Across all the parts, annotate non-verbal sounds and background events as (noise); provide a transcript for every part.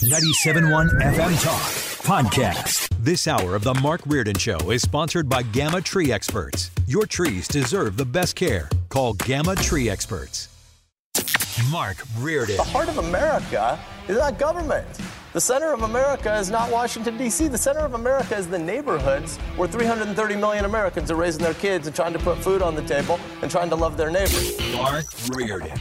97.1 FM Talk Podcast. This hour of The Mark Reardon Show is sponsored by Gamma Tree Experts. Your trees deserve the best care. Call Gamma Tree Experts. Mark Reardon. The heart of America is not government. The center of America is not Washington, D.C. The center of America is the neighborhoods where 330 million Americans are raising their kids and trying to put food on the table and trying to love their neighbors. Mark Reardon.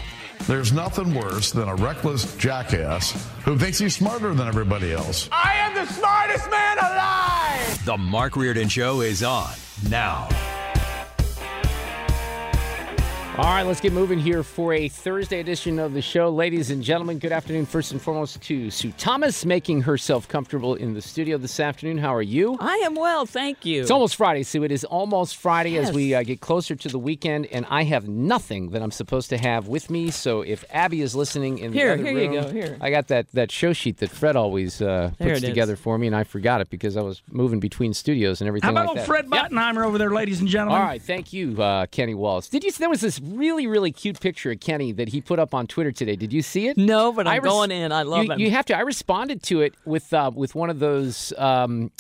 There's nothing worse than a reckless jackass who thinks he's smarter than everybody else. I am the smartest man alive! The Mark Reardon Show is on now. All right, let's get moving here for a Thursday edition of the show. Ladies and gentlemen, good afternoon. First and foremost to Sue Thomas, making herself comfortable in the studio this afternoon. How are you? I am well, thank you. It's almost Friday, Sue. It is almost Friday Yes. as we uh, get closer to the weekend, and I have nothing that I'm supposed to have with me. So if Abby is listening in Here, the other here you go, here. I got that, that show sheet that Fred always uh, puts it is. together for me, and I forgot it because I was moving between studios and everything How about like old that. Fred Bottenheimer over there, ladies and gentlemen? All right, thank you, uh, Kenny Wallace. Did you? There was this really, really cute picture of Kenny that he put up on Twitter today. Did you see it? No, but I'm I res- going in. I love you, him. You have to. I responded to it with uh, with one of those. Um,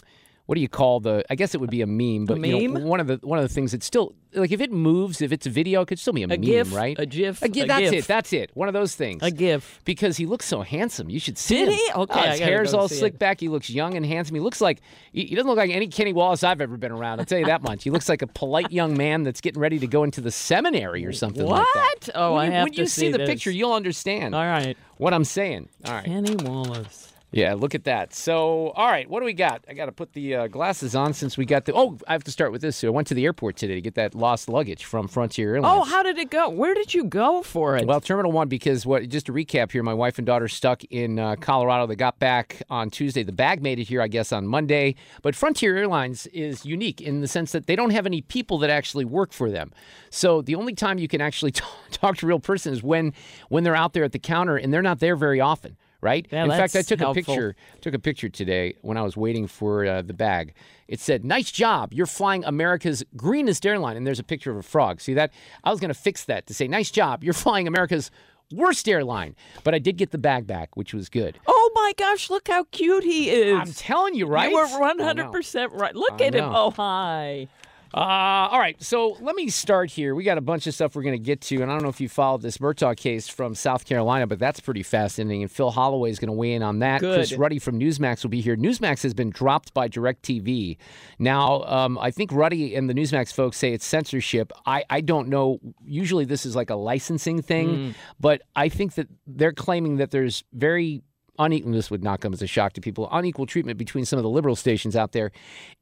what do you call the? I guess it would be a meme, but you know, one of the one of the things that's still like if it moves, if it's a video, it could still be a, meme, GIF, right? a GIF, A GIF. a that's GIF. it. That's it. One of those things. A GIF. Because he looks so handsome. You should see Did him. he? Okay, Oh, his hair's all slicked it. back. He looks young and handsome. He looks like he, he doesn't look like any Kenny Wallace I've ever been around. I'll tell you that much. He looks like a polite young man that's getting ready to go into the seminary or something like that. What? Oh, when I you, have when to you see, see the this. picture, you'll understand All right. what I'm saying. All right. Kenny Wallace. Yeah, look at that. So, all right, what do we got? I got to put the uh, glasses on since we got the. Oh, I have to start with this. So I went to the airport today to get that lost luggage from Frontier Airlines. Oh, how did it go? Where did you go for it? Well, Terminal One, because what? Just to recap here, my wife and daughter stuck in uh, Colorado. They got back on Tuesday. The bag made it here, I guess, on Monday. But Frontier Airlines is unique in the sense that they don't have any people that actually work for them. So the only time you can actually talk, (laughs) talk to a real person is when when they're out there at the counter, and they're not there very often. Right. Yeah, in fact, I took helpful. a picture. Took a picture today when I was waiting for uh, the bag. It said, "Nice job, you're flying America's greenest airline." And there's a picture of a frog. See that? I was going to fix that to say, "Nice job, you're flying America's worst airline." But I did get the bag back, which was good. oh my gosh, look how cute he is. I'm telling you, right? You were 100% right. Look I at him. Oh, hi. Uh, all right, so let me start here. We got a bunch of stuff we're going to get to, and I don't know if you followed this Murdaugh case from South Carolina, but that's pretty fascinating. And Phil Holloway is going to weigh in on that. Good. Chris Ruddy from Newsmax will be here. Newsmax has been dropped by DirecTV. Now, um, I think Ruddy and the Newsmax folks say it's censorship. I, I don't know. Usually, this is like a licensing thing, but I think that they're claiming that there's very unequal this would not come as a shock to people. Unequal treatment between some of the liberal stations out there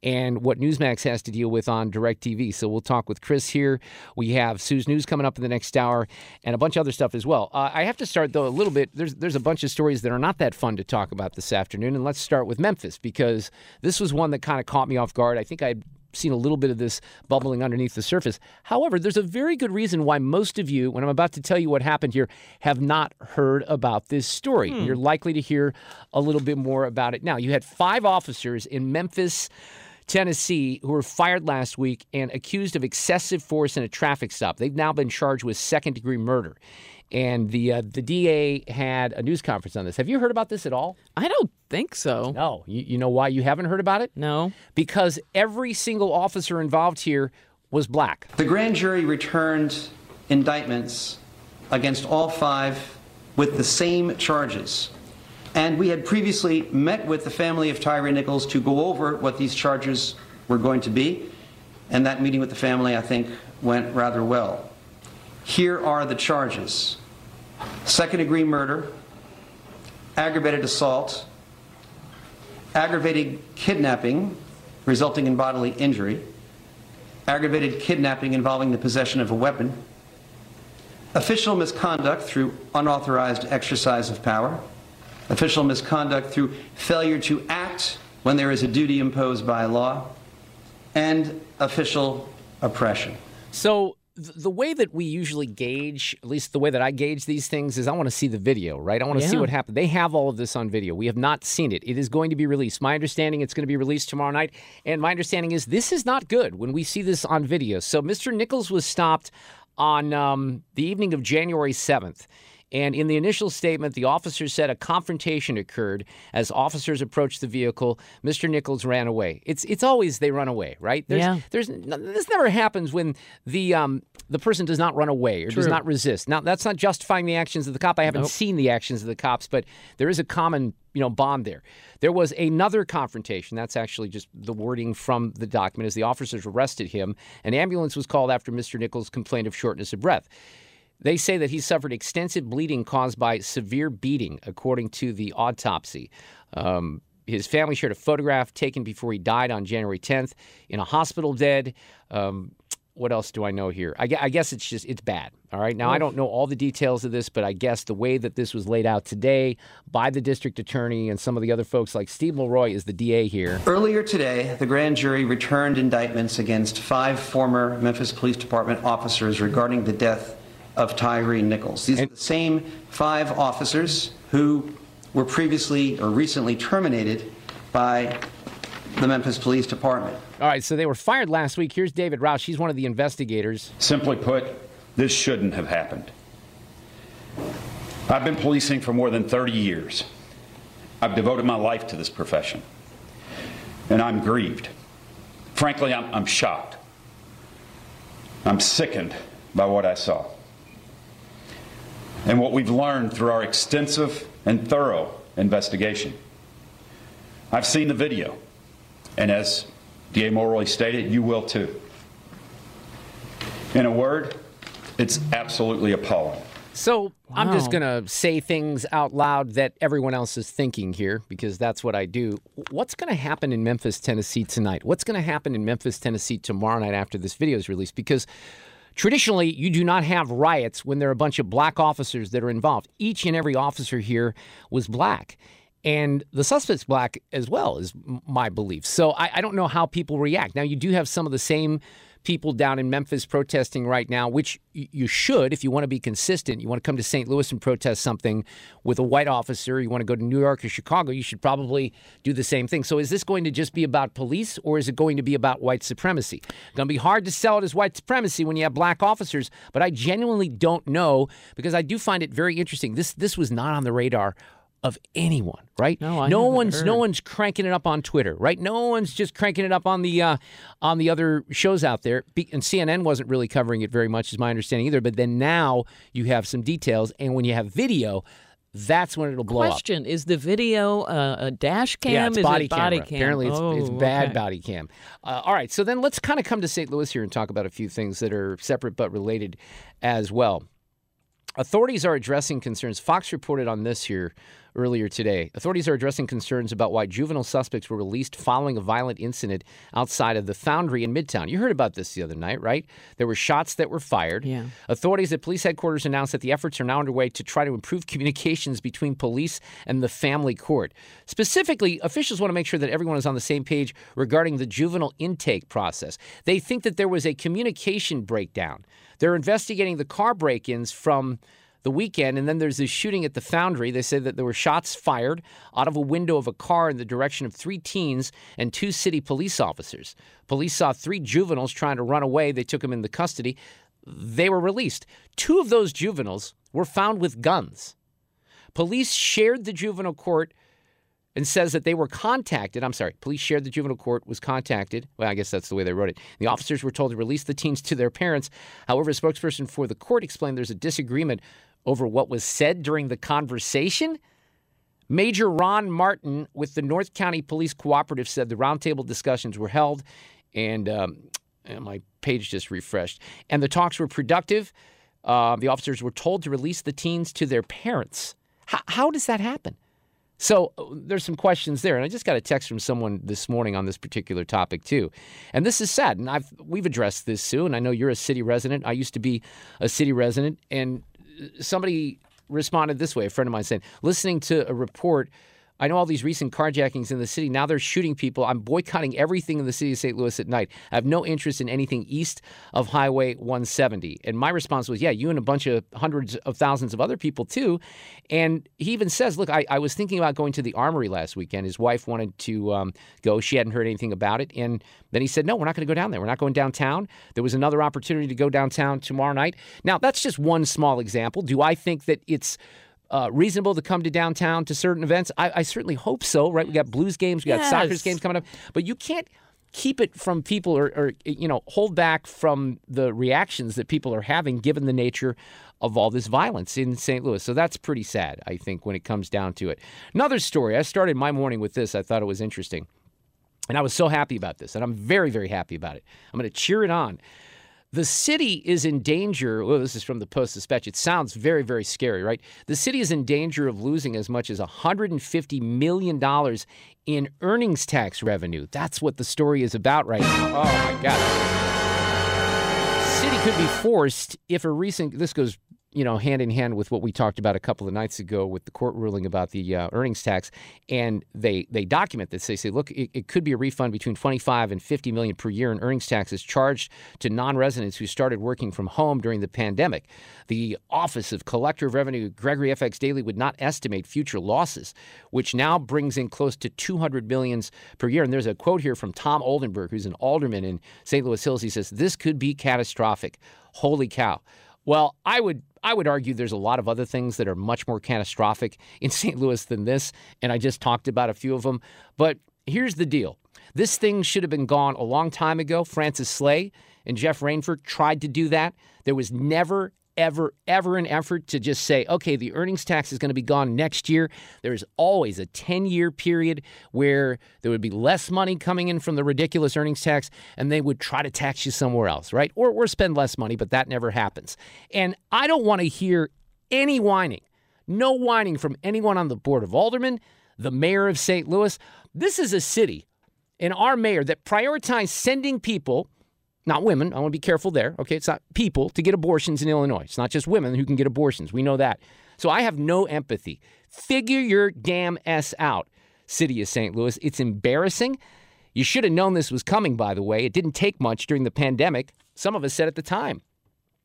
and what newsmax has to deal with on DirecTV. so we'll talk with chris here. We have sue's news coming up in the next hour and a bunch of other stuff as well. Uh, i have to start though a little bit. There's there's a bunch of stories that are not that fun to talk about this afternoon. And let's start with memphis because this was one that kind of caught me off guard. I think i seen a little bit of this bubbling underneath the surface. However, there's a very good reason why most of you, when I'm about to tell you what happened here, have not heard about this story. Hmm. You're likely to hear a little bit more about it now. You had five officers in Memphis. Tennessee, who were fired last week and accused of excessive force in a traffic stop. They've now been charged with second degree murder. And the uh, the DA had a news conference on this. Have you heard about this at all? I don't think so. No. You, you know why you haven't heard about it? No. Because every single officer involved here was black. The grand jury returned indictments against all five with the same charges. And we had previously met with the family of Tyre Nichols to go over what these charges were going to be. And that meeting with the family, I think, went rather well. Here are the charges second degree murder, aggravated assault, aggravated kidnapping resulting in bodily injury, aggravated kidnapping involving the possession of a weapon, official misconduct through unauthorized exercise of power, official misconduct through failure to act when there is a duty imposed by law, and official oppression. So the way that we usually gauge, at least the way that I gauge these things, is I want to see the video, right? I want to see what happened. They have all of this on video. We have not seen it. It is going to be released. My understanding, it's going to be released tomorrow night. And my understanding is this is not good when we see this on video. So Mr. Nichols was stopped on um, the evening of January 7th. And in the initial statement, the officers said a confrontation occurred as officers approached the vehicle. Mr. Nichols ran away. It's it's always they run away, right? There's, Yeah. There's this never happens when the um the person does not run away or does not resist. Now that's not justifying the actions of the cop. I haven't Nope. seen the actions of the cops, but there is a common you know bond there. There was another confrontation. That's actually just the wording from the document as the officers arrested him. An ambulance was called after Mr. Nichols complained of shortness of breath. They say that he suffered extensive bleeding caused by severe beating, according to the autopsy. Um, his family shared a photograph taken before he died on January 10th in a hospital dead. Um, what else do I know here? I, I guess it's just, it's bad. All right. Now, I don't know all the details of this, but I guess the way that this was laid out today by the district attorney and some of the other folks like Steve Mulroy is the DA here. Earlier today, the grand jury returned indictments against five former Memphis Police Department officers regarding the death of Tyre Nichols. These are the same five officers who were previously or recently terminated by the Memphis Police Department. All right. So they were fired last week. Here's David Rausch. He's one of the investigators. Simply put, this shouldn't have happened. I've been policing for more than 30 years. I've devoted my life to this profession. And I'm grieved. Frankly, I'm, I'm shocked. I'm sickened by what I saw. And what we've learned through our extensive and thorough investigation. I've seen the video. And as D.A. Mulroy stated, you will too. In a word, it's absolutely appalling. So I'm just going to say things out loud that everyone else is thinking here because that's what I do. What's going to happen in Memphis, Tennessee tonight? What's going to happen in Memphis, Tennessee tomorrow night after this video is released? Because traditionally, you do not have riots when there are a bunch of black officers that are involved. Each and every officer here was black. And the suspect's black as well, is my belief. So I, I don't know how people react. Now, you do have some of the same people down in Memphis protesting right now, which you should if you want to be consistent. You want to come to St. Louis and protest something with a white officer, you want to go to New York or Chicago, you should probably do the same thing. So is this going to just be about police or is it going to be about white supremacy? Going to be hard to sell it as white supremacy when you have black officers, but I genuinely don't know because I do find it very interesting. This this was not on the radar of anyone, right? No, I no one's no one's cranking it up on Twitter, right? No one's just cranking it up on the uh, on the other shows out there. Be- And CNN wasn't really covering it very much, is my understanding either. But then now you have some details, and when you have video, that's when it'll blow up. Question: Is the video uh, a dash cam? Yeah, it's Is body it body cam? Apparently, it's, it's Oh, bad okay. body cam. Uh, all right, so then let's kind of come to St. Louis here and talk about a few things that are separate but related as well. Authorities are addressing concerns. Fox reported on this here earlier today. Authorities are addressing concerns about why juvenile suspects were released following a violent incident outside of the Foundry in Midtown. You heard about this the other night, right? There were shots that were fired. Yeah. Authorities at police headquarters announced that the efforts are now underway to try to improve (laughs) communications between police and the family court. Specifically, officials want to make sure that everyone is on the same page regarding the juvenile intake process. They think that there was a communication breakdown. They're investigating the car break ins from the weekend, and then there's this shooting at the foundry. They say that there were shots fired out of a window of a car in the direction of three teens and two city police officers. Police saw three juveniles trying to run away. They took them into custody. They were released. Two of those juveniles were found with guns. Police shared the juvenile court and says that they were contacted. I'm sorry, police shared the juvenile court was contacted. Well, I guess that's the way they wrote it. The officers were told to release the teens to their parents. However, a spokesperson for the court explained there's a disagreement over what was said during the conversation. Major Ron Martin with the North County Police Cooperative said the roundtable discussions were held, and, um, and my page just refreshed, and the talks were productive. Uh, the officers were told to release the teens to their parents. H- how does that happen? So uh, there's some questions there, and I just got a text from someone this morning on this particular topic too, and this is sad. And I've we've addressed this, Sue, and I know you're a city resident. I used to be a city resident, and somebody responded this way. A friend of mine saying, listening to a report I know all these recent carjackings in the city. Now they're shooting people. I'm boycotting everything in the city of St. Louis at night. I have no interest in anything east of Highway 170. And my response was, yeah, you and a bunch of hundreds of thousands of other people too. And he even says, look, I, I was thinking about going to the armory last weekend. His wife wanted to um, go. She hadn't heard anything about it. And then he said, no, we're not going to go down there. We're not going downtown. There was another opportunity to go downtown tomorrow night. Now, that's just one small example. Do I think that it's uh, reasonable to come to downtown to certain events? I, I, certainly hope so, right? We got blues games, we got yes. soccer games coming up, but you can't keep it from people or, or, you know hold back from the reactions that people are having given the nature of all this violence in St. Louis. So that's pretty sad, I think, when it comes down to it. Another story. I started my morning with this. I thought it was interesting. And I was so happy about this, and I'm very, very happy about it. I'm going to cheer it on. The city is in danger. Well, this is from the Post Dispatch. It sounds very, very scary, right? The city is in danger of losing as much as $150 million in earnings tax revenue. That's what the story is about right now. Oh, my God. City could be forced if a recent, this goes you know, hand in hand with what we talked about a couple of nights ago with the court ruling about the uh, earnings tax, and they they document this. They say, look, it, it, could be a refund between 25 and 50 million per year in earnings taxes charged to non-residents who started working from home during the pandemic. The Office of Collector of Revenue, Gregory FX Daly, would not estimate future losses, which now brings in close to 200 millions per year. And there's a quote here from Tom Oldenburg, who's an alderman in St. Louis Hills. He says, "This could be catastrophic." Holy cow! Well, I would I would argue there's a lot of other things that are much more catastrophic in (laughs) St. Louis than this, and I just talked about a few of them. But here's the deal. This thing should have been gone a long time ago. Francis Slay and Jeff Rainford tried to do that. There was never ever, ever an effort to just say, okay, the earnings tax is going to be gone next year. There's always a 10 year period where there would be less money coming in from the ridiculous earnings tax, and they would try to tax you somewhere else, right? Or, or spend less money, but that never happens. And I don't want to hear any whining, no whining from anyone on the Board of Aldermen, the mayor of St. Louis. This is a city and our mayor that prioritized sending people not women. I want to be careful there. Okay, it's not people to get abortions in Illinois. It's not just women who can get abortions. We know that. So I have no empathy. Figure your damn S out, city of St. Louis. It's embarrassing. You should have known this was coming, by the way. It didn't take much during the pandemic. Some of us said at the time.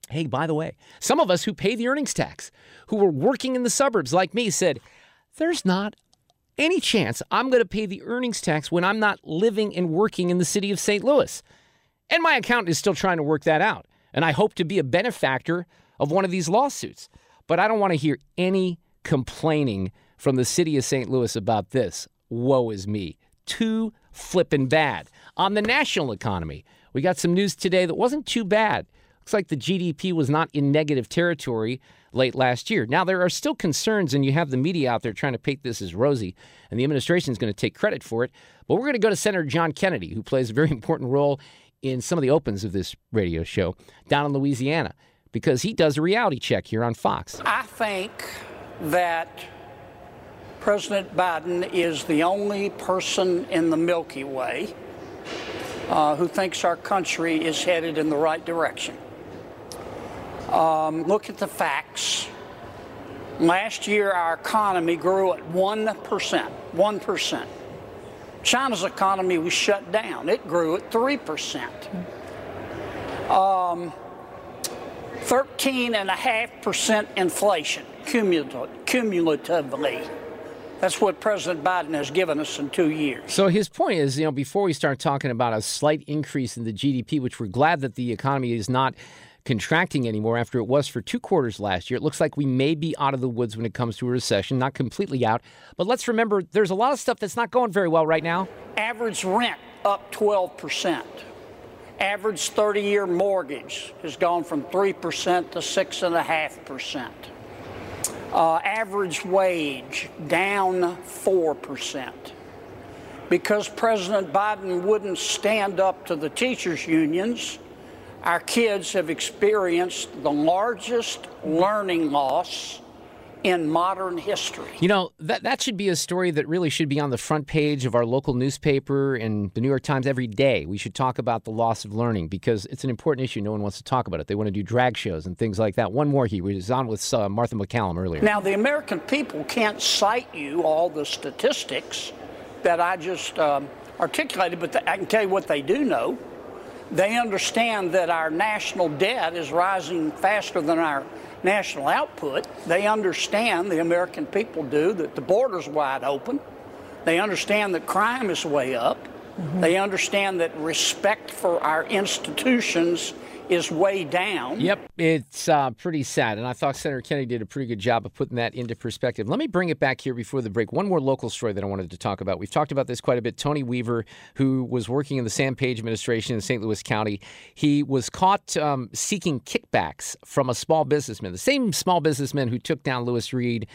Hey, by the way, some of us who pay the earnings tax, who were working in the suburbs like me, said, there's not any chance I'm going to pay the earnings tax when I'm not living and working in the city of St. Louis. And my accountant is still trying to work that out. And I hope to be a benefactor of one of these lawsuits. But I don't want to hear any complaining from the city of St. Louis about this. Woe is me. Too flippin' bad. On the national economy, we got some news today that wasn't too bad. Looks like the GDP was not in negative territory late last year. Now, there are still concerns, and you have the media out there trying to paint this as rosy, and the administration is going to take credit for it. But we're going to go to Senator John Kennedy, who plays a very (laughs) important role in some of the opens of this radio show down in Louisiana because he does a reality check here on Fox. I think that President Biden is the only person in the Milky Way uh, who thinks our country is headed in the right direction. Um, look at the facts. Last year, our economy grew at 1%. 1%. China's economy was shut down. It grew at 3%. Um, 13.5% inflation cumulatively. That's what President Biden has given us in two years. So his point is, you know, before we start talking about a slight increase in the GDP, which we're glad that the economy is not contracting anymore after it was for two quarters last year. It looks like we may be out of the woods when it comes to a recession, not completely out. But let's remember there's a lot of stuff that's not going very well right now. Average rent up 12%. Average 30 year mortgage has gone from 3% to 6.5%. Uh, average wage down 4%. Because President Biden wouldn't stand up to the teachers' unions, our kids have experienced the largest learning loss in modern history. You know, that, that should be a story that really should be on the front page of our local newspaper and the New York Times every day. We should talk about the loss of learning because it's an important issue. No one wants to talk about it. They want to do drag shows and things like that. One more, he was on with uh, Martha MacCallum earlier. Now, the American people can't cite you all the statistics that I just um, articulated, but I can tell you what they do know. They understand that our national debt is rising faster than our national output. They understand, the American people do, that the border's wide open. They understand that crime is way up. Mm-hmm. They understand that respect for our institutions is way down. Yep, it's uh, pretty sad. And I thought Senator Kennedy did a pretty good job of putting that into perspective. Let me bring it back here before the break. One more local story that I wanted to talk about. We've talked about this quite a bit. Tony Weaver, who was working in the Sam Page administration in St. Louis County, he was caught um, seeking kickbacks from a small businessman, the same small businessman who took down Lewis Reed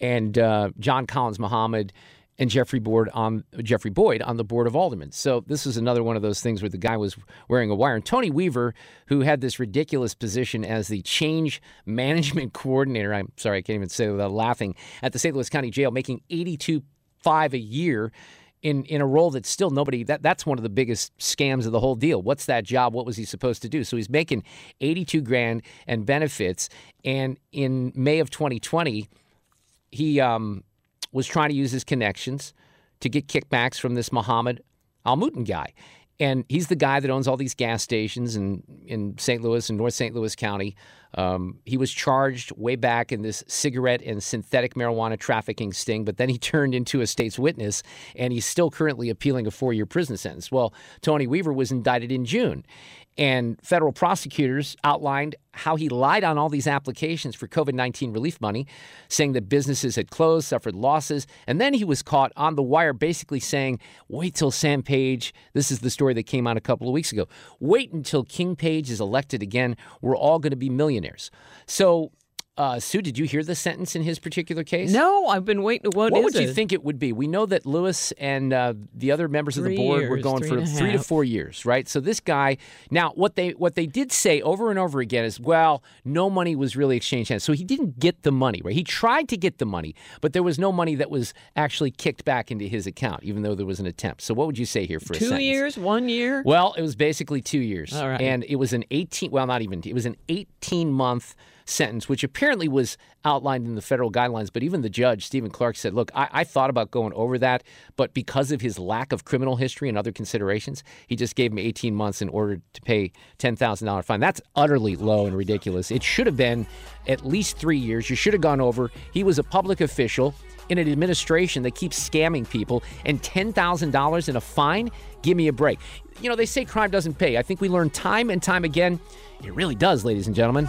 and uh, John Collins Muhammad and Jeffrey Boyd on Jeffrey Boyd on the board of aldermen. So this is another one of those things where the guy was wearing a wire. And Tony Weaver, who had this ridiculous position as the change management (laughs) coordinator, I'm sorry, I can't even say it without laughing, at the St. Louis County Jail, making 82 five a year in in a role that still nobody that that's one of the biggest scams of the whole deal. What's that job? What was he supposed to do? So he's making 82 grand and benefits and in May of 2020 he um was trying to use his connections to get kickbacks from this Muhammad Almuttan guy. And he's the guy that owns all these gas stations in, in St. Louis and North St. Louis County. Um, he was charged way back in this cigarette and synthetic marijuana trafficking sting, but then he (laughs) turned into a state's witness, and he's still currently appealing a four year prison sentence. Well, Tony Weaver was indicted in June. And federal prosecutors outlined how he lied on all these applications for COVID 19 relief money, saying that businesses had closed, suffered losses. And then he was caught on the wire basically saying, wait till Sam Page, this is the story that came out a couple of weeks ago, wait until King Page is elected again. We're all going to be millionaires. So uh, Sue, did you hear the sentence in his particular case? No, I've been waiting. What, what would it? you think it would be? We know that Lewis and uh, the other members three of the board years, were going for three to four years, right? So this guy, now what they what they did say over and over again is, well, no money was really exchanged hands. So he didn't get the money, right? He tried to get the money, but there was no money that was actually kicked back into his account, even though there was an attempt. So what would you say here for two a sentence? years, one year? Well, it was basically two years. All right. And it was an 18, well, not even, it was an 18 month sentence, which apparently was outlined in the federal guidelines. But even the judge, Stephen Clark, said, look, I, I thought about going over that, but because of his lack of criminal history and other considerations, he just gave him 18 months in order to pay $10,000 fine. That's utterly low and ridiculous. It should have been at least three years. You should have gone over. He was a public official in an administration that keeps scamming people and $10,000 in a fine? Give me a break. You know, they say crime doesn't pay. I think we learn time and time again it really does, ladies and gentlemen.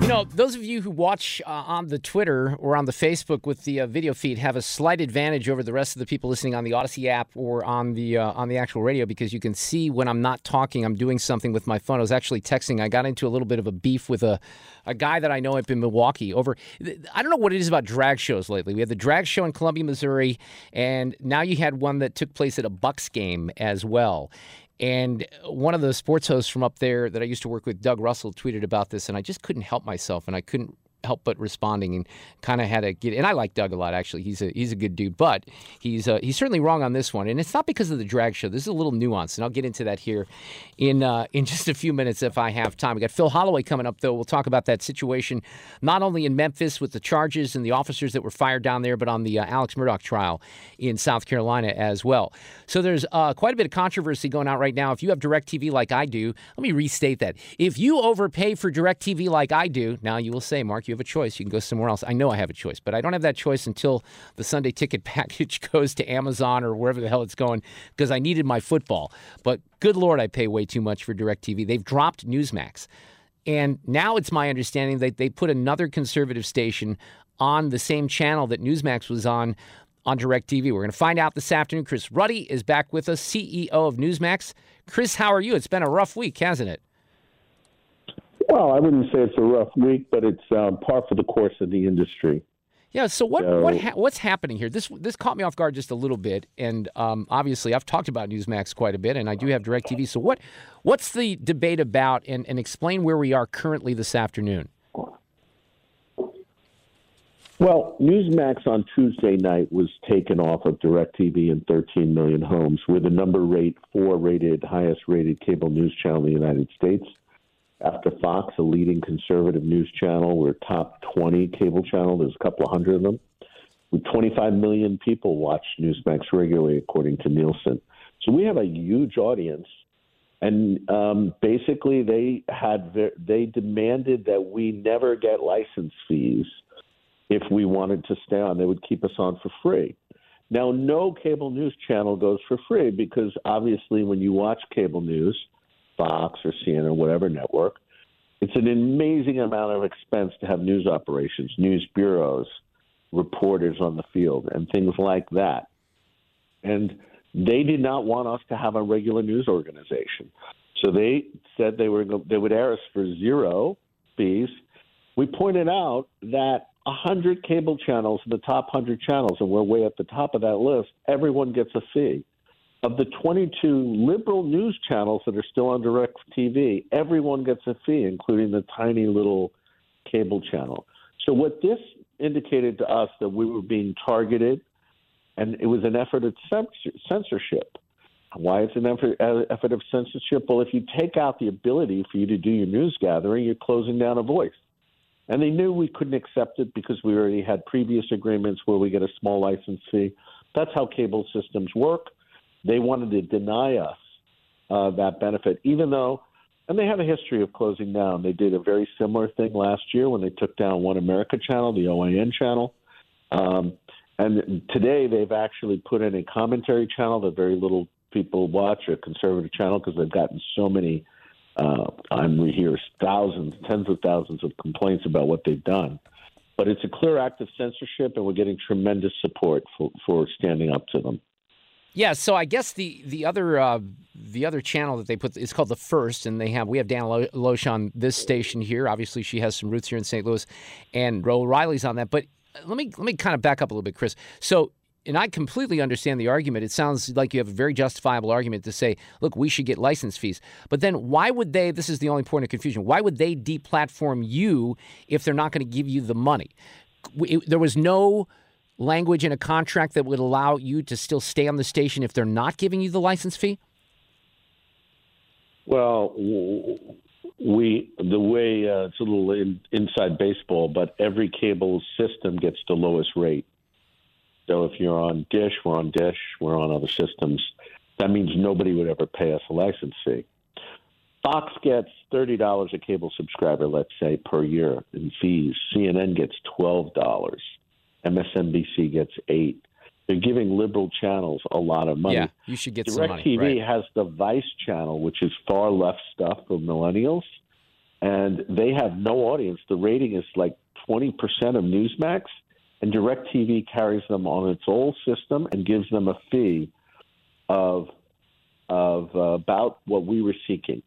You know, those of you who watch uh, on the Twitter or on the Facebook with the uh, video feed have a slight advantage over the rest of the people listening on the Odyssey app or on the uh, on the actual radio because you can see when I'm not talking, I'm doing something with my phone. I was actually texting. I got into a little bit of a beef with a a guy that I know up in Milwaukee over. I don't know what it is about drag shows lately. We had the drag show in Columbia, Missouri, and now you had one that took place at a Bucks game as well. And one of the sports hosts from up there that I used to work with, Doug Russell, tweeted about this, and I just couldn't help myself, and I couldn't help but responding and kind of had to get. And I like Doug a lot. Actually, he's a he's a good dude, but he's uh, he's certainly wrong on this one. And it's not because of the drag show. This is a little nuance, and I'll get into that here in uh, in (laughs) just a few minutes if I have time. We got Phil Holloway coming up though. We'll talk about that situation not only in Memphis with the charges and the officers that were fired down there, but on the uh, Alex Murdaugh trial in South Carolina as well. So there's uh, quite a bit of controversy going out right now. If you have DirecTV like I do, let me restate that. If you overpay for DirecTV like I do, now you will say, Mark, you have a choice. You can go somewhere else. I know I have a choice, but I don't have that choice until the Sunday ticket (laughs) package goes to Amazon or wherever the hell it's going because I needed my football. But good Lord, I pay way too much for DirecTV. They've dropped Newsmax. And now it's my understanding that they put another conservative station on the same channel that Newsmax was on on DirecTV. We're going to find out this afternoon. Chris Ruddy is back with us, CEO of Newsmax. Chris, how are you? It's been a rough week, hasn't it? Well, I wouldn't say it's a rough week, but it's um, par for the course of the industry. Yeah. So what so, what ha- what's happening here? This this caught me off guard just a little bit, and um, obviously I've talked about Newsmax quite a bit, and I do have Directv. So what what's the debate about? And, and explain where we are currently this afternoon. Well, Newsmax on Tuesday night was taken off of DirecTV in 13 million homes. We're the number rate four rated, highest rated cable news channel in the United States. After Fox, a leading conservative news channel, we're top 20 cable channel. There's a couple of hundred of them. With 25 million people watch Newsmax regularly, according to Nielsen. So we have a huge audience. And um, basically, they had they demanded that we never get license fees if we wanted to stay on. They would keep us on for free. Now, no cable news channel goes for free because obviously, when you watch cable news, Fox or CNN or whatever network, it's an amazing amount of expense to have news operations, news bureaus, reporters on the field, and things like that. And they did not want us to have a regular news organization. So they said they were they would air us for zero fees. We pointed out that 100 cable channels, the top 100 channels, and we're way at the top of that list, everyone gets a fee. Of the 22 liberal news channels that are still on direct TV, everyone gets a fee, including the tiny little cable channel. So, what this indicated to us that we were being targeted, and it was an effort at censorship. Why it's an effort, uh, effort of censorship? Well, if you take out the ability for you to do your news gathering, you're closing down a voice. And they knew we couldn't accept it because we already had previous agreements where we get a small license fee. That's how cable systems work. They wanted to deny us uh, that benefit, even though, and they have a history of closing down. They did a very similar thing last year when they took down One America channel, the OAN channel. Um, and today they've actually put in a commentary channel that very little people watch, a conservative channel, because they've gotten so many. Uh, I'm here thousands, tens of thousands of complaints about what they've done. But it's a clear act of censorship, and we're getting tremendous support for, for standing up to them. Yeah, so I guess the the other uh, the other channel that they put is called the First, and they have we have Dana Loesch on this station here. Obviously, she has some roots here in St. Louis, and Roe Reilly's on that. But let me let me kind of back up a little bit, Chris. So. And I completely understand the argument. It sounds like you have a very justifiable argument to say, look, we should get license fees. But then why would they, this is the only point of confusion, why would they deplatform you if they're not going to give you the money? There was no language in a contract that would allow you to still stay on the station if they're not giving you the license fee? Well, we the way uh, it's a little in, inside baseball, but every cable system gets the lowest rate. So if you're on Dish, we're on Dish, we're on other systems. That means nobody would ever pay us a license fee. Fox gets thirty dollars a cable subscriber, let's say, per year in fees. CNN gets twelve dollars. MSNBC gets eight. They're giving liberal channels a lot of money. Yeah, you should get Direct some money. TV right. has the Vice channel, which is far left stuff for millennials. and they have no audience. The rating is like 20% of Newsmax, and DirecTV carries them on its old system and gives them a fee of of uh, about what we were seeking.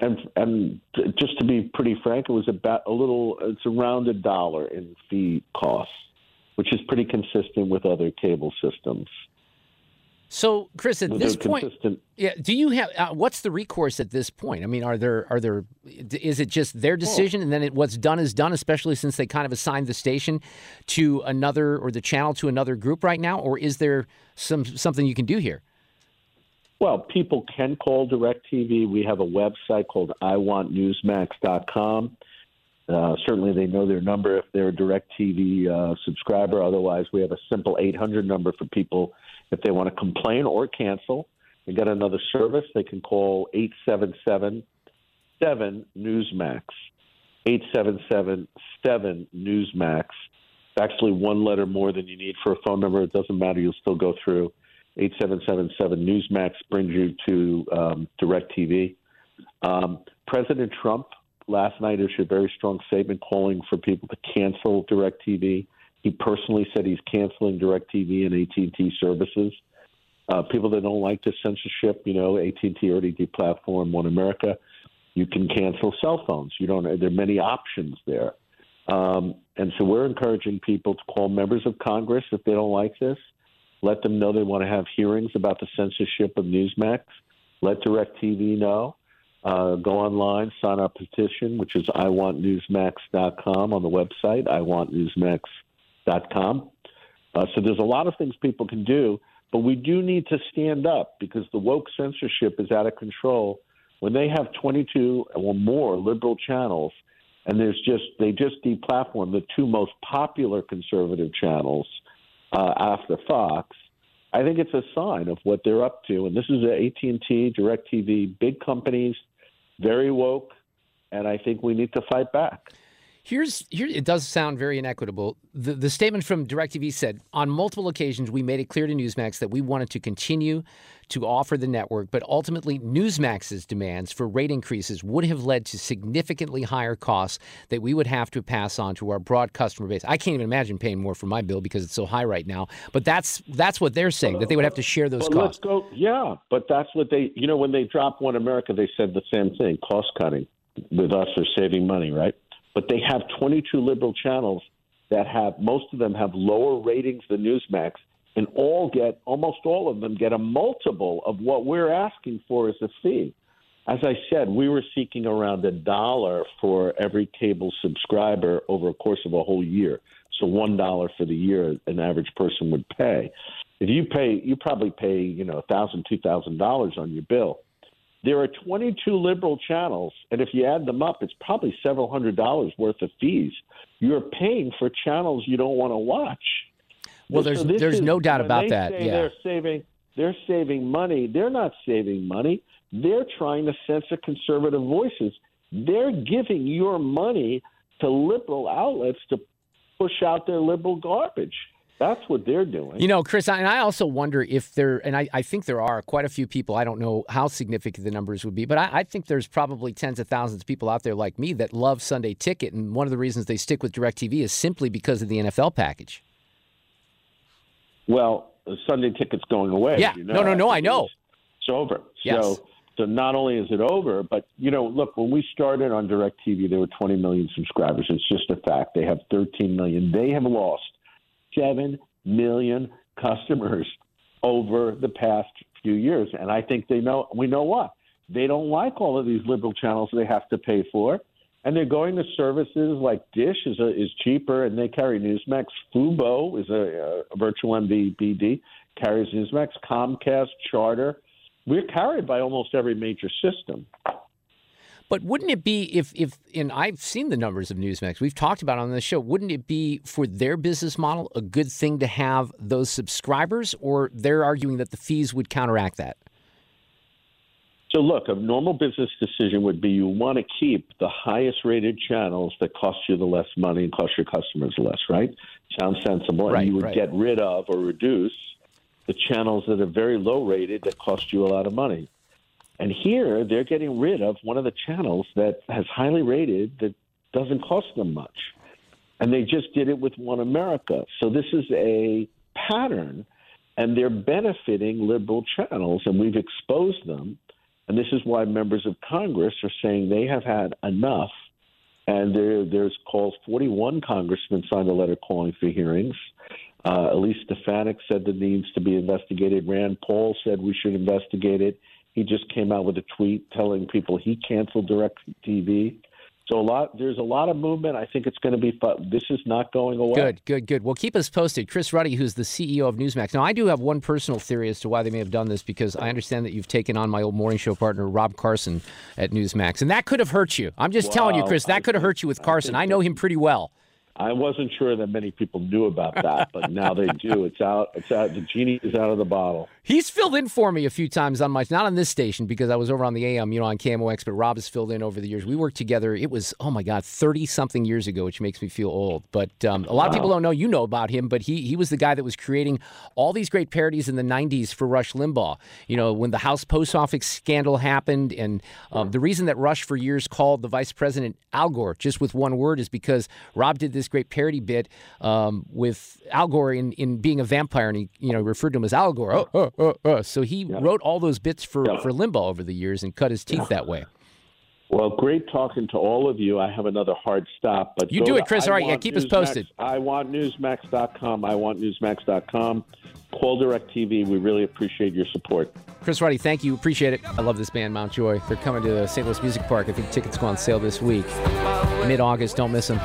And and just to be pretty frank, it was about a little. It's around a dollar in fee costs, which is pretty consistent with other cable systems. So, Chris, at They're this point, consistent. yeah, do you have uh, what's the recourse at this point? I mean, are there are there is it just their decision and then it, what's done is done, especially since they kind of assigned the station to another or the channel to another group right now, or is there some something you can do here? Well, people can call DirecTV. We have a website called iwantnewsmax.com. Uh, certainly, they know their number if they're a DirecTV uh, subscriber. Otherwise, we have a simple 800 number for people if they want to complain or cancel. They got another service. They can call 877 7 Newsmax. 877 7 Newsmax. It's actually one letter more than you need for a phone number. It doesn't matter. You'll still go through. 8777 Newsmax brings you to um, DirecTV. Um, President Trump last night issued a very strong statement calling for people to cancel DirecTV. He personally said he's canceling DirecTV and AT&T services. Uh, people that don't like the censorship, you know, AT&T already deplatformed One America. You can cancel cell phones. You don't. There are many options there, um, and so we're encouraging people to call members of Congress if they don't like this. Let them know they want to have hearings about the censorship of Newsmax. Let DirecTV know. Uh, go online, sign our petition, which is iwantnewsmax.com on the website, iwantnewsmax.com. Uh, so there's a lot of things people can do, but we do need to stand up because the woke censorship is out of control. When they have 22 or more liberal channels, and there's just they just deplatform the two most popular conservative channels uh, after Fox. I think it's a sign of what they're up to, and this is AT and T, Directv, big companies, very woke, and I think we need to fight back. Here's here it does sound very inequitable. The the statement from DirecTV said on multiple occasions we made it clear to Newsmax that we wanted to continue to offer the network, but ultimately Newsmax's demands for rate increases would have led to significantly higher costs that we would have to pass on to our broad customer base. I can't even imagine paying more for my bill because it's so high right now. But that's that's what they're saying that they would have to share those Well, costs. let's go. Yeah, but that's what they. You know, when they dropped One America, they said the same thing: cost cutting. With us, are saving money, right? But they have 22 liberal channels that have most of them have lower ratings than Newsmax, and all get almost all of them get a multiple of what we're asking for as a fee. As I said, we were seeking around a dollar for every cable subscriber over a course of a whole year. So one dollar for the year an average person would pay. If you pay, you probably pay you know a thousand, two thousand dollars on your bill. There are 22 liberal channels, and if you add them up, it's probably several hundred dollars worth of fees. You're paying for channels you don't want to watch. Well, there's this there's is- no doubt about that. Yeah. they're saving they're saving money. They're not saving money. They're trying to censor conservative voices. They're giving your money to liberal outlets to push out their liberal garbage. That's what they're doing. You know, Chris, I- and I also wonder if there, and I, I think there are quite a few people, I don't know how significant the numbers would be, but I, I think there's probably tens of thousands of people out there like me that love Sunday Ticket. And one of the reasons they stick with DirecTV is simply because of the NFL package. Well, Sunday ticket's going away. Yeah. you No, no, no, I know. It's, it's over. Yes. So, so not only is it over, but you know, look, when we started on DirecTV, there were 20 million subscribers. It's just a fact. They have 13 million. They have lost seven million customers over the past few years, and I think they know. We know what they don't like all of these liberal channels they have to pay for. And they're going to services like Dish is a, is cheaper, and they carry Newsmax. Fubo is a, a virtual MVPD carries Newsmax. Comcast, Charter, we're carried by almost every major system. But wouldn't it be if if and I've seen the numbers of Newsmax. We've talked about on the show. Wouldn't it be for their business model a good thing to have those subscribers, or they're arguing that the fees would counteract that? So, look, a normal business decision would be you want to keep the highest rated channels that cost you the less money and cost your customers less, right? Sounds sensible. Right, and you would right. get rid of or reduce the channels that are very low rated that cost you a lot of money. And here they're getting rid of one of the channels that has highly rated that doesn't cost them much. And they just did it with One America. So this is a pattern, and they're benefiting liberal channels, and we've exposed them. And this is why members of Congress are saying they have had enough. And there, there's calls. 41 congressmen signed a letter calling for hearings. Uh, Elise Stefanik said that needs to be investigated. Rand Paul said we should investigate it. He just came out with a tweet telling people he canceled DirecTV. So a lot, there's a lot of movement. I think it's going to be fun. This is not going away. Good, good, good. Well, keep us posted. Chris Ruddy, who's the CEO of Newsmax. Now, I do have one personal theory as to why they may have done this because I understand that you've taken on my old morning show partner, Rob Carson, at Newsmax. And that could have hurt you. I'm just telling you, Chris, that could have hurt you with Carson. I know him pretty well. I wasn't sure that many people knew about that, but now they do. It's out. It's out. The genie is out of the bottle. He's filled in for me a few times on my, not on this station because I was over on the AM, you know, on KMOX, but Rob has filled in over the years. We worked together. It was, oh my God, 30 something years ago, which makes me feel old. But um, a lot of people don't know you know about him, but he, he was the guy that was creating all these great parodies in the 90s for Rush Limbaugh. You know, when the House Post Office scandal happened, and um, the reason that Rush for years called the vice president Algore just with one word is because Rob did this great parody bit um, with Al Gore in, in being a vampire, and he, you know, referred to him as Al Gore. Oh, oh, oh, oh. So he yeah. wrote all those bits for, yeah. for Limbaugh over the years and cut his teeth yeah. that way. Well, great talking to all of you. I have another hard stop, but you do it, Chris. all right, yeah, keep Newsmax, us posted. I want Newsmax.com. I want Newsmax.com. Call DirecTV. We really appreciate your support. Chris Ruddy, thank you. Appreciate it. I love this band, Mountjoy. They're coming to the St. Louis Music Park. I think tickets go on sale this week, mid August. Don't miss them.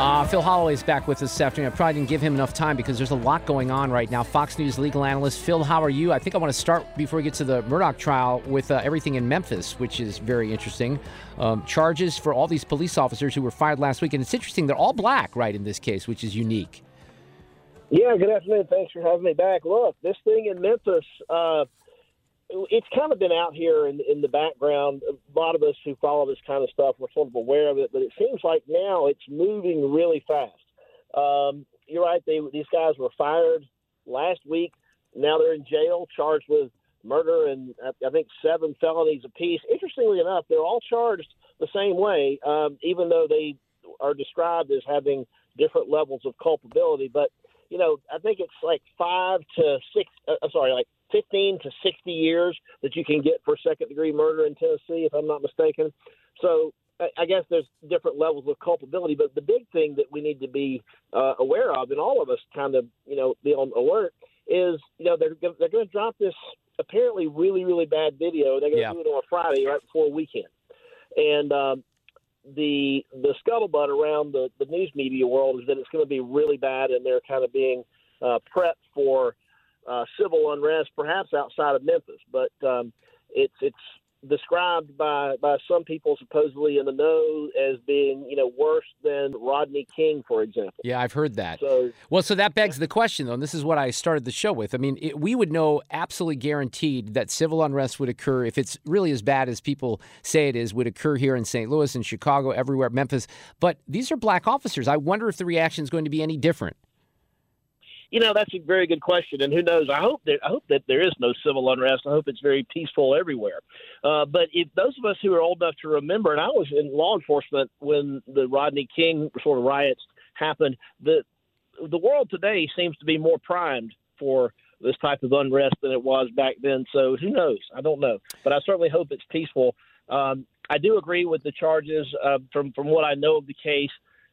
Uh, Phil Holloway's back with us this afternoon. I probably didn't give him enough time because there's a lot going on right now. Fox News legal analyst Phil, how are you? I think I want to start before we get to the Murdaugh trial with uh, everything in Memphis, which is very interesting. Um, charges for all these police officers who were fired last week, and it's interesting they're all black, right, in this case, which is unique. Yeah, good afternoon. Thanks for having me back. Look, this thing in Memphis. Uh, it's kind of been out here in, in the background. A lot of us who follow this kind of stuff, we're sort of aware of it, but it seems like now it's moving really fast. Um, you're right; they, these guys were fired last week. Now they're in jail, charged with murder and I think seven felonies apiece. Interestingly enough, they're all charged the same way, um, even though they are described as having different levels of culpability. But you know, I think it's like five to six. Uh, I'm sorry, like 15 to 60 years that you can get for second degree murder in Tennessee, if I'm not mistaken. So I guess there's different levels of culpability, but the big thing that we need to be uh, aware of, and all of us kind of, you know, be on alert, is you know they're they're going to drop this apparently really really bad video. They're going to yeah. do it on a Friday right before a weekend, and um, the the scuttlebutt around the the news media world is that it's going to be really bad, and they're kind of being uh, prepped for uh, civil unrest, perhaps outside of Memphis. But um, it's it's described by by some people supposedly in the know as being you know worse than Rodney King, for example. Yeah, I've heard that. So, well, so that begs the question, though, and this is what I started the show with. I mean, it, we would know absolutely guaranteed that civil unrest would occur if it's really as bad as people say it is. Would occur here in St. Louis, in Chicago, everywhere, Memphis. But these are black officers. I wonder if the reaction is going to be any different. You know, that's a very good question, and who knows? I hope that I hope that there is no civil unrest. I hope it's very peaceful everywhere. Uh, but if those of us who are old enough to remember, and I was in law enforcement when the Rodney King sort of riots happened, the the world today seems to be more primed for this type of unrest than it was back then. So who knows? I don't know, but I certainly hope it's peaceful. Um, I do agree with the charges uh, from from what I know of the case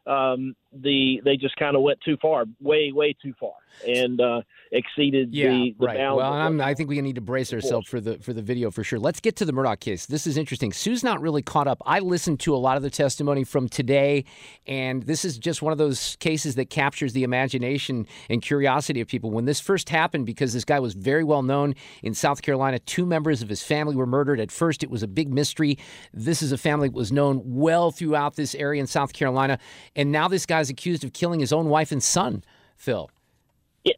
um, the they just kind of went too far, way way too far, and uh, exceeded yeah, the, the right. Well, i think we need to brace ourselves for the for the video for sure. Let's get to the Murdaugh case. This is interesting. Sue's not really caught up. I listened to a lot of the testimony from today, and this is just one of those cases that captures the imagination and curiosity of people. When this first happened, because this guy was very well known in South Carolina, two members of his family were murdered. At first, it was a big mystery. This is a family that was known well throughout this area in South Carolina, and now this guy's accused of killing his own wife and son. Phil.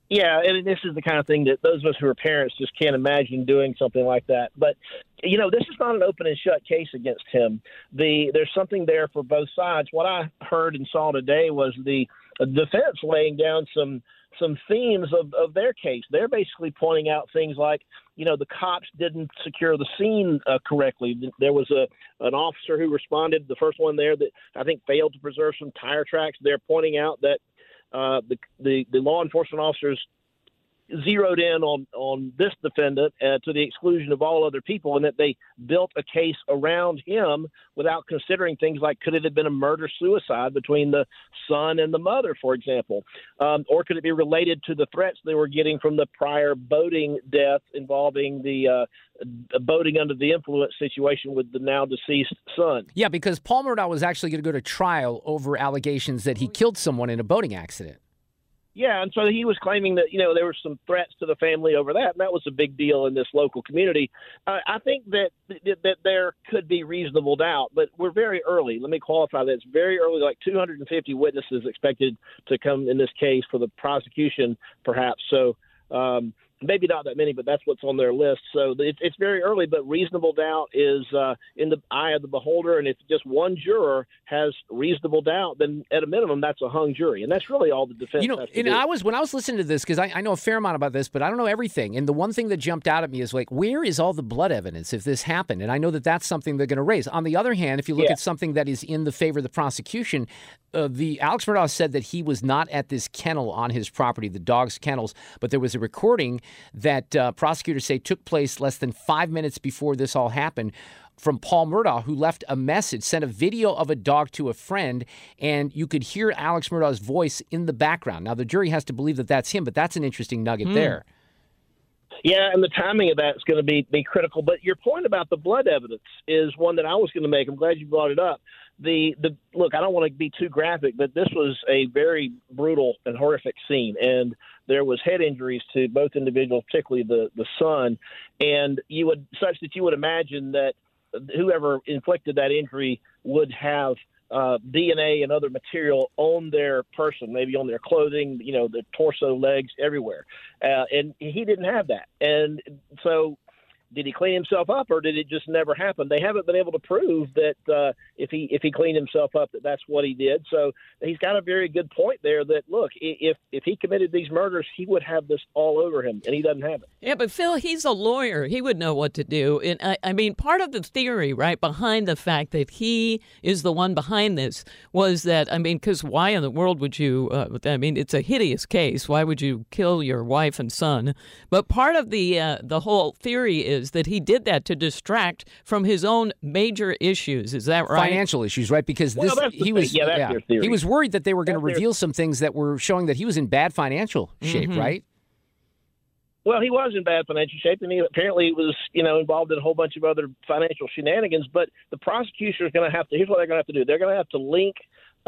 Yeah, and this is the kind of thing that those of us who are parents just can't imagine doing something like that. But you know, this is not an open and shut case against him. The there's something there for both sides. What I heard and saw today was the defense laying down some some themes of, of their case. They're basically pointing out things like, you know, the cops didn't secure the scene uh, correctly. There was a an officer who responded, the first one there, that I think failed to preserve some tire tracks. They're pointing out that uh, the, the the law enforcement officers zeroed in on on this defendant uh, to the exclusion of all other people, and that they built a case around him without considering things like could it have been a murder suicide between the son and the mother, for example, um, or could it be related to the threats they were getting from the prior boating death involving the uh, boating under the influence situation with the now deceased son? Yeah, because Paul Murdaugh was actually going to go to trial over allegations that he killed someone in a boating accident. Yeah, and so he was claiming that you know there were some threats to the family over that, and that was a big deal in this local community. Uh, I think that that there could be reasonable doubt, but we're very early. Let me qualify that it's very early, like 250 witnesses expected to come in this case for the prosecution, perhaps. So. Um, maybe not that many, but that's what's on their list. So it's, it's very early, but reasonable doubt is uh, in the eye of the beholder. And if just one juror has reasonable doubt, then at a minimum, that's a hung jury, and that's really all the defense. You know, and do. I was when I was listening to this because I, I know a fair amount about this, but I don't know everything. And the one thing that jumped out at me is like, where is all the blood evidence if this happened? And I know that that's something they're going to raise. On the other hand, if you look Yeah. at something that is in the favor of the prosecution, uh, the Alex Murdaugh said that he was not at this kennel on his property, the dog's kennels, but there was a recording that uh, prosecutors say took place less than five minutes before this all happened. From Paul Murdaugh, who left a message, sent a video of a dog to a friend, and you could hear Alex Murdaugh's voice in the background. Now, the jury has to believe that that's him, but that's an interesting nugget Hmm. there. Yeah, and the timing of that is going to be be critical. But your point about the blood evidence is one that I was going to make. I'm glad you brought it up. The the look, I don't want to be too graphic, but this was a very brutal and horrific scene, and there was head injuries to both individuals, particularly the the son, and you would such that you would imagine that whoever inflicted that injury would have uh, DNA and other material on their person, maybe on their clothing, you know, the torso, legs, everywhere. Uh, and he didn't have that. And so, did he clean himself up, or did it just never happen? They haven't been able to prove that uh, if he if he cleaned himself up, that that's what he did. So he's got a very good point there. That look, if if he committed these murders, he would have this all over him, and he doesn't have it. Yeah, but Phil, he's a lawyer. He would know what to do. And I, I mean, part of the theory, right, behind the fact that he is the one behind this was that, I mean, because why in the world would you, uh, I mean, it's a hideous case. Why would you kill your wife and son? But part of the, uh, the whole theory is that he did that to distract from his own major issues. Is that right? Financial issues, right? Because this that's the he was Yeah, that's their theory. he was worried that they were going to That's their- reveal some things that were showing that he was in bad financial shape, Mhm. right? Well, he was in bad financial shape, and he apparently was, you know, involved in a whole bunch of other financial shenanigans. But the prosecution is going to have to. Here's what they're going to have to do. They're going to have to link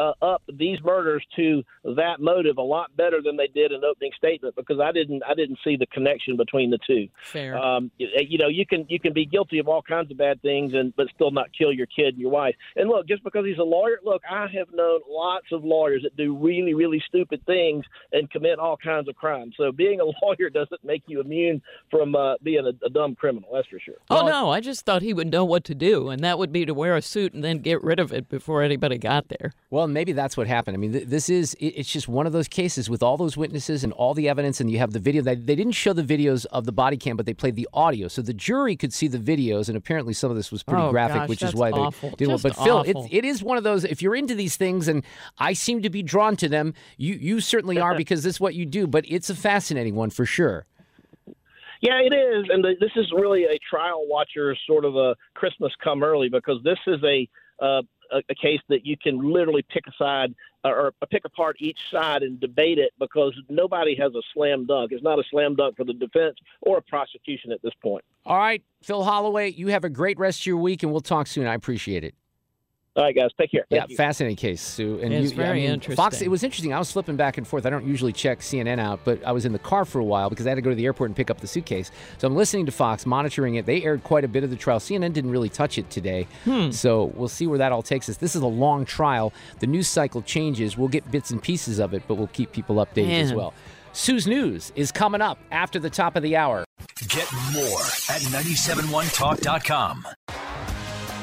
uh, up these murders to that motive a lot better than they did in opening statement because I didn't. I didn't see the connection between the two. Fair. Um, you, you know, you can you can be guilty of all kinds of bad things and but still not kill your kid and your wife. And look, just because he's a lawyer, look, I have known lots of lawyers that do really really stupid things and commit all kinds of crimes. So being a (laughs) lawyer doesn't make you immune from uh, being a, a dumb criminal. That's for sure. Oh no! I just thought he would know what to do, and that would be to wear a suit and then get rid of it before anybody got there. Well, maybe that's what happened. I mean, th- this is it- it's just one of those cases with all those witnesses and all the evidence, and you have the video. They, they didn't show the videos of the body cam, but they played the audio, so the jury could see the videos. And apparently, some of this was pretty Oh, graphic, gosh, which is that's why they didn't. Just But Phil, it, it is one of those. If you're into these things, and I seem to be drawn to them, you you certainly are (laughs) because this is what you do. But it's a fascinating one for sure. Yeah, it is, and the, this is really a trial watcher sort of a Christmas come early because this is a uh, a, a case that you can literally pick a side uh, or, or pick apart each side and debate it because nobody has a slam dunk. It's not a slam dunk for the defense or a prosecution at this point. All right, Phil Holloway, you have a great rest of your week, and we'll talk soon. I appreciate it. All right, guys, take care. Yeah, you. fascinating case, Sue. And It's you, very I mean, interesting. Fox. It was interesting. I was flipping back and forth. I don't usually check CNN out, but I was in the car for a while because I had to go to the airport and pick up the suitcase. So I'm listening to Fox, monitoring it. They aired quite a bit of the trial. CNN didn't really touch it today, Hmm. so we'll see where that all takes us. This is a long trial. The news cycle changes. We'll get bits and pieces of it, but we'll keep people updated as well. Sue's News is coming up after the top of the hour. Get more at 971talk.com.